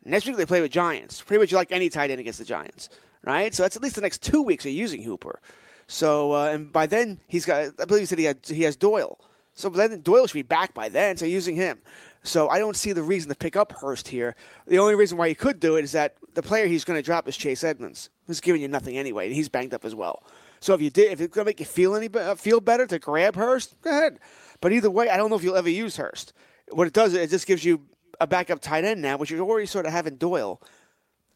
Next week they play with Giants. Pretty much you like any tight end against the Giants, right? So that's at least the next two weeks of using Hooper. So uh, and by then he's got, I believe he said he had he has Doyle. So then Doyle should be back by then. So using him. So I don't see the reason to pick up Hurst here. The only reason why he could do it is that the player he's going to drop is Chase Edmonds, who's giving you nothing anyway, and he's banged up as well. So if you did, if it's going to make you feel any uh, feel better to grab Hurst, go ahead. But either way, I don't know if you'll ever use Hurst. What it does, is it just gives you a backup tight end now, which you already sort of have in Doyle,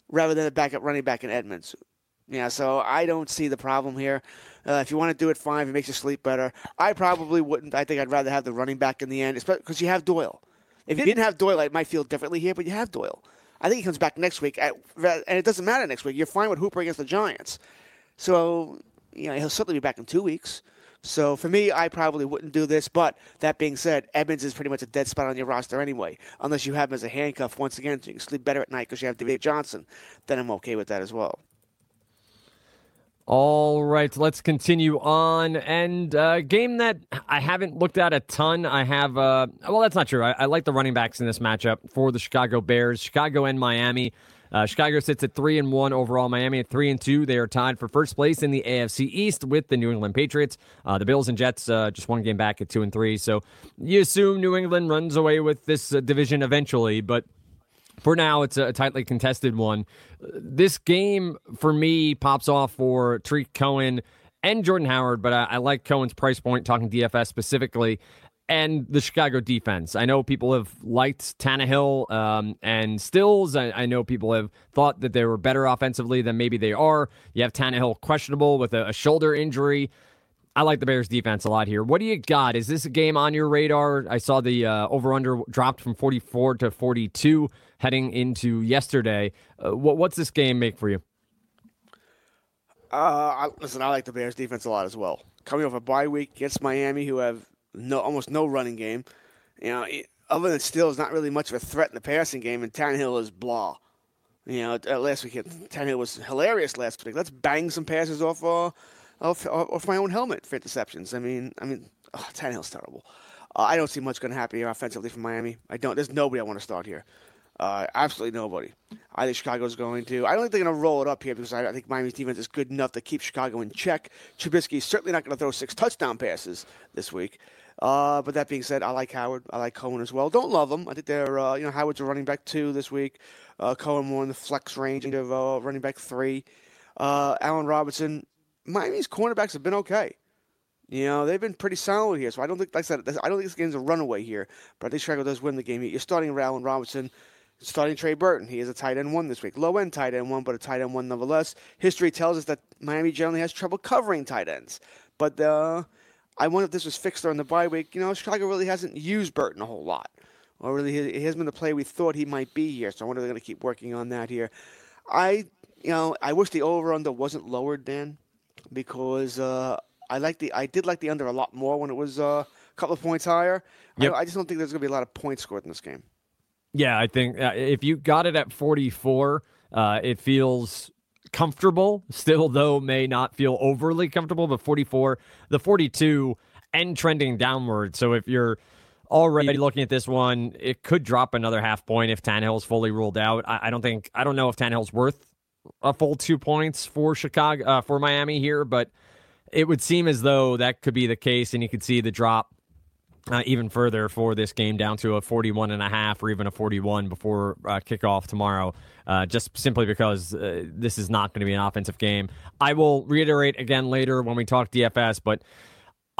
rather than a backup running back in Edmonds. Yeah, so I don't see the problem here. Uh, if you want to do it, fine. If it makes you sleep better, I probably wouldn't. I think I'd rather have the running back in the end, because you have Doyle. If you didn't have Doyle, it might feel differently here, but you have Doyle. I think he comes back next week, at, and it doesn't matter next week. You're fine with Hooper against the Giants. So, you know, he'll certainly be back in two weeks. So for me, I probably wouldn't do this. But that being said, Edmonds is pretty much a dead spot on your roster anyway, unless you have him as a handcuff once again, so you can sleep better at night because you have David Johnson. Then I'm okay with that as well. All right, let's continue on. And uh, game that I haven't looked at a ton. I have, uh, well, that's not true. I, I like the running backs in this matchup for the Chicago Bears, Chicago and Miami. Uh, Chicago sits at three and one overall. Miami at three and two. They are tied for first place in the AFC East with the New England Patriots. Uh, the Bills and Jets uh, just one game back at two and three. So you assume New England runs away with this uh, division eventually, but for now, it's a tightly contested one. This game, for me, pops off for Tarik Cohen and Jordan Howard, but I, I, like Cohen's price point, talking DFS specifically, and the Chicago defense. I know people have liked Tannehill um, and Stills. I, I, know people have thought that they were better offensively than maybe they are. You have Tannehill questionable with a, a shoulder injury. I like the Bears defense a lot here. What do you got? Is this a game on your radar? I saw the uh, over under dropped from 44 to 42 heading into yesterday. Uh, what, what's this game make for you? Uh, listen, I like the Bears defense a lot as well. Coming off a bye week against Miami, who have no almost no running game. You know, other than Stills, not really much of a threat in the passing game, and Tannehill is blah. You know, last week Tannehill was hilarious last week. Let's bang some passes off uh, off, off my own helmet for interceptions. I mean, I mean, oh, Tannehill's terrible. Uh, I don't see much going to happen here offensively from Miami. I don't. There's nobody I want to start here. Uh, absolutely nobody. I think Chicago's going to. I don't think they're going to roll it up here because I, I, think Miami's defense is good enough to keep Chicago in check. Trubisky's certainly not going to throw six touchdown passes this week. Uh, but that being said, I like Howard. I like Cohen as well. Don't love them. I think they're, uh, you know, Howard's a running back two this week. Uh, Cohen more in the flex range of uh, running back three. Uh, Allen Robinson, Miami's cornerbacks have been okay. You know, they've been pretty solid here. So I don't think, like I said, I don't think this game's a runaway here. But I think Chicago does win the game. You're starting Allen Robinson, starting Trey Burton. He is a tight end one this week. Low end tight end one, but a tight end one nonetheless. History tells us that Miami generally has trouble covering tight ends. But uh, I wonder if this was fixed during the bye week. You know, Chicago really hasn't used Burton a whole lot. Or really, he hasn't been the play we thought he might be here. So I wonder if they're going to keep working on that here. I, you know, I wish the over under wasn't lowered, Dan because uh, I like the I did like the under a lot more when it was uh, a couple of points higher. Yep. I, I, just don't think there's going to be a lot of points scored in this game. Yeah, I think uh, if you got it at 44, uh, it feels comfortable. Still, though, may not feel overly comfortable. But 44, the 42, and trending downward. So if you're already looking at this one, it could drop another half point if Tannehill's fully ruled out. I, I don't think I don't know if Tannehill's worth a full two points for Chicago uh, for Miami here, but it would seem as though that could be the case, and you could see the drop uh, even further for this game down to a 41 and a half or even a 41 before uh, kickoff tomorrow uh, just simply because uh, this is not going to be an offensive game. I will reiterate again later when we talk dfs but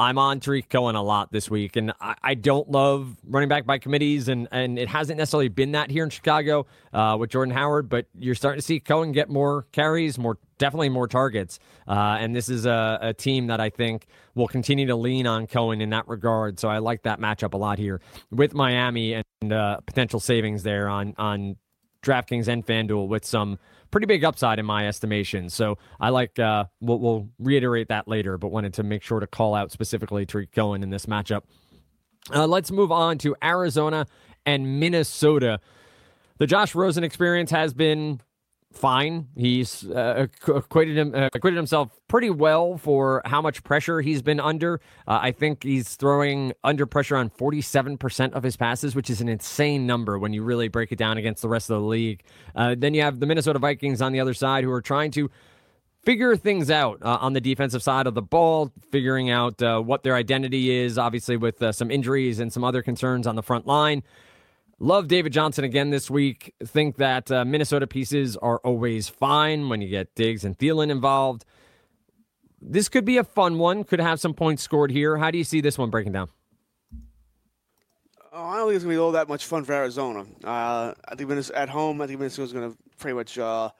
I'm on Tarik Cohen a lot this week, and I, I, don't love running back by committees, and, and it hasn't necessarily been that here in Chicago uh, with Jordan Howard, but you're starting to see Cohen get more carries, more definitely more targets, uh, and this is a, a, team that I think will continue to lean on Cohen in that regard. So I like that matchup a lot here with Miami and uh, potential savings there on on DraftKings and FanDuel with some pretty big upside in my estimation. So I like, uh, we'll, we'll reiterate that later, but wanted to make sure to call out specifically Tarik Cohen in this matchup. Uh, let's move on to Arizona and Minnesota. The Josh Rosen experience has been fine. He's uh, acquitted, him, uh, acquitted himself pretty well for how much pressure he's been under. Uh, I think he's throwing under pressure on 47% of his passes, which is an insane number when you really break it down against the rest of the league. Uh, then you have the Minnesota Vikings on the other side who are trying to figure things out uh, on the defensive side of the ball, figuring out uh, what their identity is, obviously, with uh, some injuries and some other concerns on the front line. Love David Johnson again this week. Think that uh, Minnesota pieces are always fine when you get Diggs and Thielen involved. This could be a fun one. Could have some points scored here. How do you see this one breaking down? Oh, I don't think it's going to be all that much fun for Arizona. Uh, I think Minnesota, at home, I think Minnesota's going to pretty much. Uh,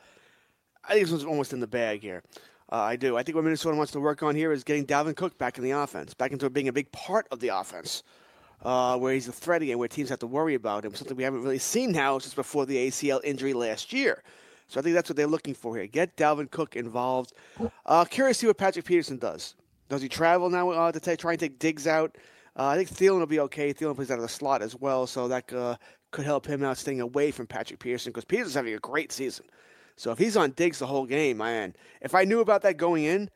I think this one's almost in the bag here. Uh, I do. I think what Minnesota wants to work on here is getting Dalvin Cook back in the offense, back into being a big part of the offense uh, where he's a threat again, where teams have to worry about him. Something we haven't really seen now since before the ACL injury last year. So I think that's what they're looking for here. Get Dalvin Cook involved. Uh, curious to see what Patrick Peterson does. Does he travel now uh, to take, try and take Diggs out? Uh, I think Thielen will be okay. Thielen plays out of the slot as well, so that uh, could help him out staying away from Patrick Peterson because Peterson's having a great season. So if he's on Diggs the whole game, man, if I knew about that going in,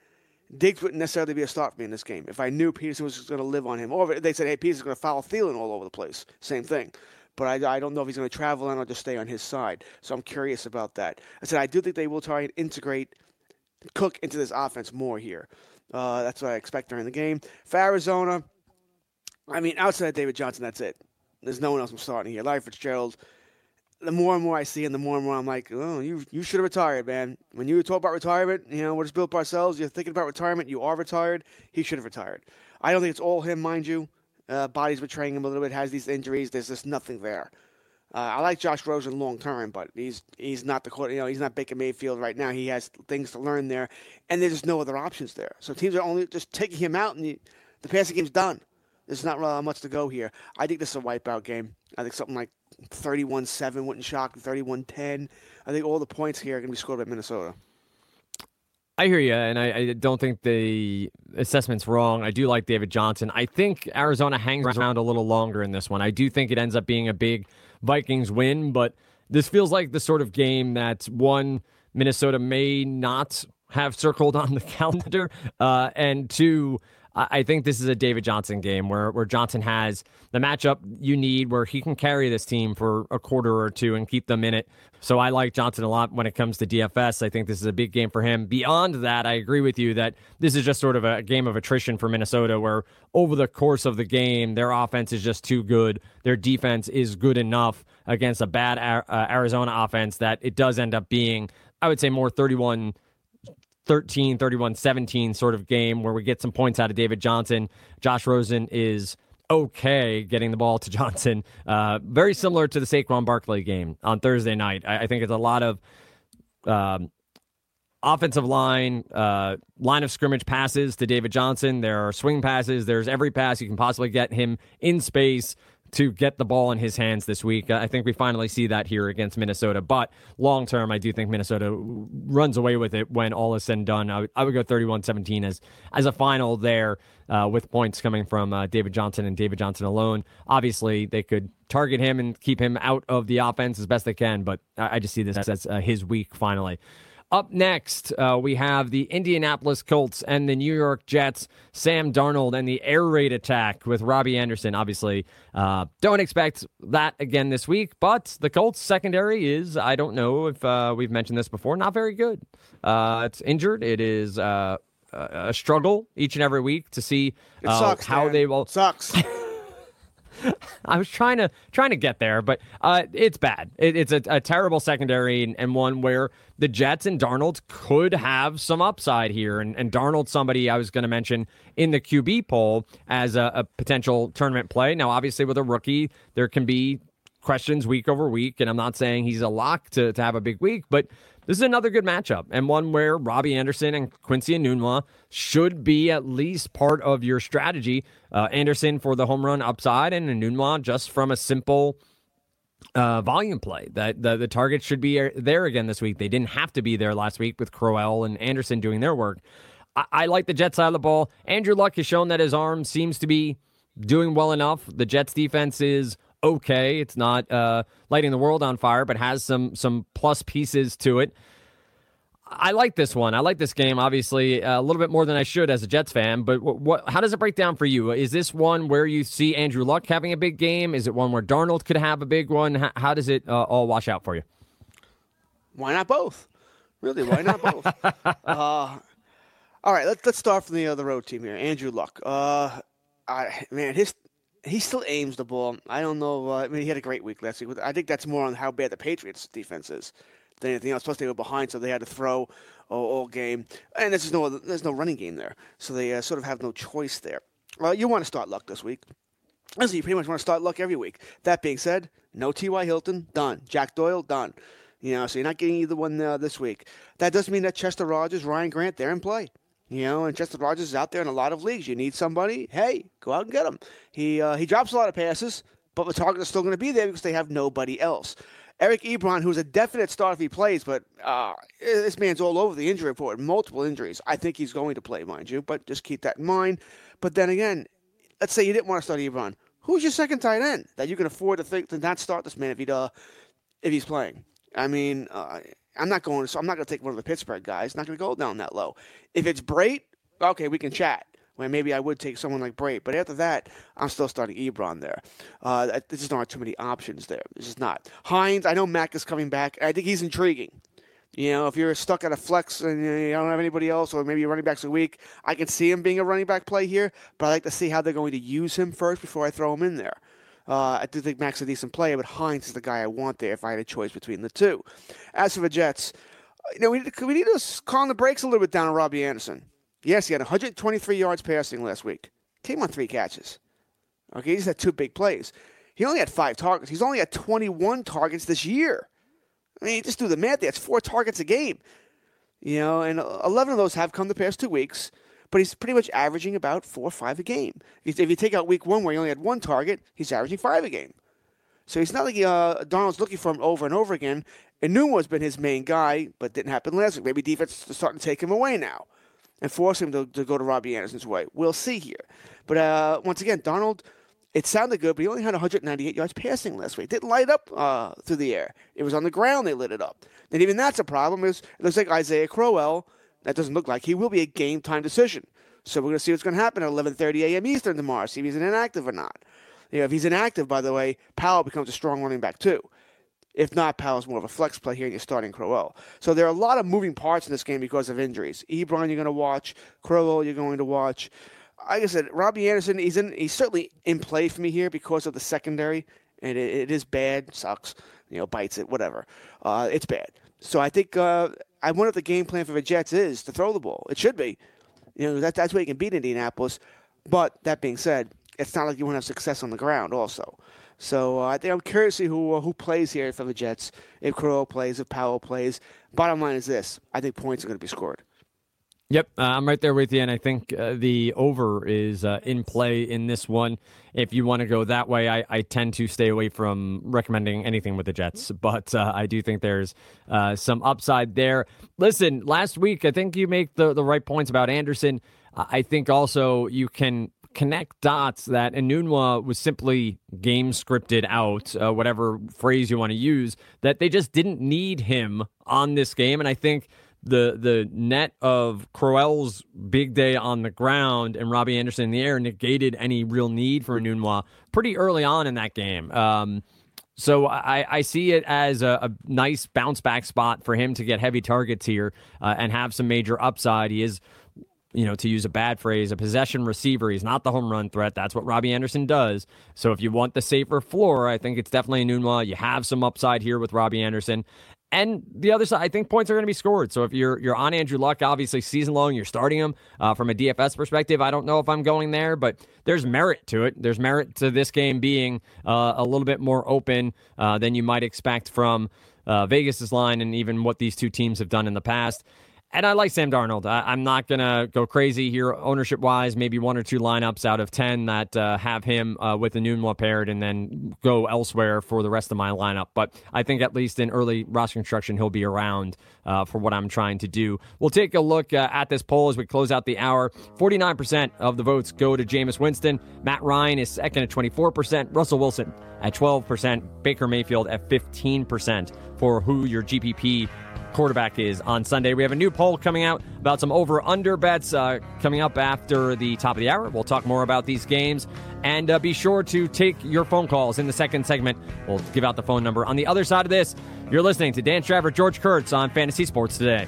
Diggs wouldn't necessarily be a start for me in this game. If I knew Peterson was going to live on him, or they said, hey, Peterson's going to foul Thielen all over the place, same thing. But I, I don't know if he's going to travel in or just stay on his side. So I'm curious about that. I said I do think they will try and integrate Cook into this offense more here. Uh, that's what I expect during the game. For Arizona, I mean, outside of David Johnson, that's it. There's no one else I'm starting here. Larry Fitzgerald, the more and more I see him, the more and more I'm like, oh, you you should have retired, man. When you were talk about retirement, you know, we're just Bill Parcells. You're thinking about retirement. You are retired. He should have retired. I don't think it's all him, mind you. Uh, body's betraying him a little bit. Has these injuries. There's just nothing there. Uh, I like Josh Rosen long term, but he's he's not the you know he's not Baker Mayfield right now. He has things to learn there, and there's just no other options there. So teams are only just taking him out, and the passing game's done. There's not really much to go here. I think this is a wipeout game. I think something like 31-7 wouldn't shock me. 31-10. I think all the points here are going to be scored by Minnesota. I hear you, and I, I, don't think the assessment's wrong. I do like David Johnson. I think Arizona hangs around a little longer in this one. I do think it ends up being a big Vikings win, but this feels like the sort of game that one Minnesota may not have circled on the calendar, uh, and two I think this is a David Johnson game where, where Johnson has the matchup you need where he can carry this team for a quarter or two and keep them in it. So I like Johnson a lot when it comes to DFS. I think this is a big game for him. Beyond that, I agree with you that this is just sort of a game of attrition for Minnesota where over the course of the game, their offense is just too good. Their defense is good enough against a bad uh, Arizona offense that it does end up being, I would say, more 31- 13, 31, 17 sort of game where we get some points out of David Johnson. Josh Rosen is okay getting the ball to Johnson. Uh, very similar to the Saquon Barkley game on Thursday night. I, I think it's a lot of um, offensive line, uh, line of scrimmage passes to David Johnson. There are swing passes. There's every pass you can possibly get him in space to get the ball in his hands this week. I think we finally see that here against Minnesota. But long term, I do think Minnesota runs away with it when all is said and done. I would, would go 31 17 as, as a final there uh, with points coming from uh, David Johnson and David Johnson alone. Obviously, they could target him and keep him out of the offense as best they can, but I, I just see this as uh, his week finally. Up next, uh, we have the Indianapolis Colts and the New York Jets. Sam Darnold and the air raid attack with Robbie Anderson. Obviously, uh, don't expect that again this week, but the Colts secondary is, I don't know if uh, we've mentioned this before, not very good. Uh, it's injured. It is uh, a struggle each and every week to see uh, sucks, how man. they will. It sucks. I was trying to trying to get there, but uh, it's bad. It, it's a, a, terrible secondary and, and, one where the Jets and Darnold could have some upside here. And, and Darnold, somebody I was going to mention in the QB poll as a, a potential tournament play. Now, obviously, with a rookie, there can be questions week over week, and I'm not saying he's a lock to, to have a big week, but this is another good matchup and one where Robbie Anderson and Quincy Enunwa should be at least part of your strategy. Uh, Anderson for the home run upside and Enunwa just from a simple uh, volume play. That the, the targets should be there again this week. They didn't have to be there last week with Crowell and Anderson doing their work. I, I like the Jets side of the ball. Andrew Luck has shown that his arm seems to be doing well enough. The Jets defense is okay. It's not uh, lighting the world on fire, but has some some plus pieces to it. I like this one. I like this game, obviously, a little bit more than I should as a Jets fan. But what, what, how does it break down for you? Is this one where you see Andrew Luck having a big game? Is it one where Darnold could have a big one? How, how does it uh, all wash out for you? Why not both? Really, why not both? uh, all right, let's let's start from the other road team here. Andrew Luck. Uh, I, man, his he still aims the ball. I don't know. Uh, I mean, he had a great week last week. I think that's more on how bad the Patriots' defense is than anything else. Plus, they were behind, so they had to throw all, all game. And there's no there's no running game there, so they uh, sort of have no choice there. Well, you want to start luck this week. Listen, you pretty much want to start luck every week. That being said, no T.Y. Hilton, done. Jack Doyle, done. You know, so you're not getting either one uh, this week. That doesn't mean that Chester Rogers, Ryan Grant, they're in play. You know, and Chester Rogers is out there in a lot of leagues. You need somebody, hey, go out and get him. He uh, he drops a lot of passes, but the target is still going to be there because they have nobody else. Eric Ebron, who's a definite start if he plays, but uh, this man's all over the injury report, multiple injuries. I think he's going to play, mind you, but just keep that in mind. But then again, let's say you didn't want to start Ebron. Who's your second tight end that you can afford to think to not start this man if he uh, if he's playing? I mean, uh, I'm not going. So I'm not going to take one of the Pittsburgh guys. Not going to go down that low. If it's Brate, okay, we can chat. Well, maybe I would take someone like Brate, but after that, I'm still starting Ebron there. Uh, there's just not too many options there. This is not. Hines, I know Mack is coming back. I think he's intriguing. You know, if you're stuck at a flex and you don't have anybody else, or maybe your running back's a week, I can see him being a running back play here, but I like to see how they're going to use him first before I throw him in there. Uh, I do think Mack's a decent player, but Hines is the guy I want there if I had a choice between the two. As for the Jets, you know, we need to, we need to calm the brakes a little bit down on Robbie Anderson. Yes, he had 123 yards passing last week. Came on three catches. Okay, he just had two big plays. He only had five targets. He's only had 21 targets this year. I mean, just do the math. That's four targets a game. You know, and 11 of those have come the past two weeks, but he's pretty much averaging about four or five a game. If you take out week one where he only had one target, he's averaging five a game. So he's not like uh, Darnold's looking for him over and over again. And Enunwa's been his main guy, but didn't happen last week. Maybe defense is starting to take him away now and force him to, to go to Robbie Anderson's way. We'll see here. But uh, once again, Donald, it sounded good, but he only had 198 yards passing last week. Didn't light up uh, through the air. It was on the ground they lit it up. And even that's a problem. It looks like Isaiah Crowell. That doesn't look like he will be a game time decision. So we're going to see what's going to happen at 11:30 a.m. Eastern tomorrow. See if he's inactive or not. You know, if he's inactive, by the way, Powell becomes a strong running back too. If not, Powell's more of a flex play here, and you're starting Crowell. So there are a lot of moving parts in this game because of injuries. Ebron, you're going to watch. Crowell, you're going to watch. Like I said, Robbie Anderson, he's in. He's certainly in play for me here because of the secondary, and it, it is bad. Sucks. You know, bites it. Whatever. Uh, it's bad. So I think uh, I wonder if the game plan for the Jets is to throw the ball. It should be. You know, that, that's where you can beat Indianapolis. But that being said, it's not like you won't have success on the ground also. So uh, I think I'm curious to see who uh, who plays here for the Jets. If Crow plays, if Powell plays. Bottom line is this: I think points are going to be scored. Yep, uh, I'm right there with you, and I think uh, the over is uh, in play in this one. If you want to go that way, I, I, tend to stay away from recommending anything with the Jets, but uh, I do think there's uh, some upside there. Listen, last week I think you make the the right points about Anderson. I think also you can connect dots that Enunwa was simply game scripted out, uh, whatever phrase you want to use, that they just didn't need him on this game. And I think the the net of Crowell's big day on the ground and Robbie Anderson in the air negated any real need for Enunwa pretty early on in that game. Um, so I, I see it as a, a, nice bounce back spot for him to get heavy targets here uh, and have some major upside. He is you know, to use a bad phrase, a possession receiver. He's not the home run threat. That's what Robbie Anderson does. So if you want the safer floor, I think it's definitely Enunwa. You have some upside here with Robbie Anderson. And the other side, I think points are going to be scored. So if you're you're on Andrew Luck, obviously season long, you're starting him uh, from a DFS perspective. I don't know if I'm going there, but there's merit to it. There's merit to this game being uh, a little bit more open uh, than you might expect from uh, Vegas's line and even what these two teams have done in the past. And I like Sam Darnold. I, am not going to go crazy here ownership wise. Maybe one or two lineups out of 10 that uh, have him uh, with the Enunwa paired and then go elsewhere for the rest of my lineup. But I think at least in early roster construction, he'll be around uh, for what I'm trying to do. We'll take a look uh, at this poll as we close out the hour. 49% of the votes go to Jameis Winston. Matt Ryan is second at 24%. Russell Wilson at 12%. Baker Mayfield at 15% for who your GPP quarterback is on Sunday. We have a new poll coming out about some over under bets uh, coming up after the top of the hour. We'll talk more about these games. And uh, be sure to take your phone calls in the second segment. We'll give out the phone number on the other side of this. You're listening to Dan Strafford, George Kurtz on Fantasy Sports Today.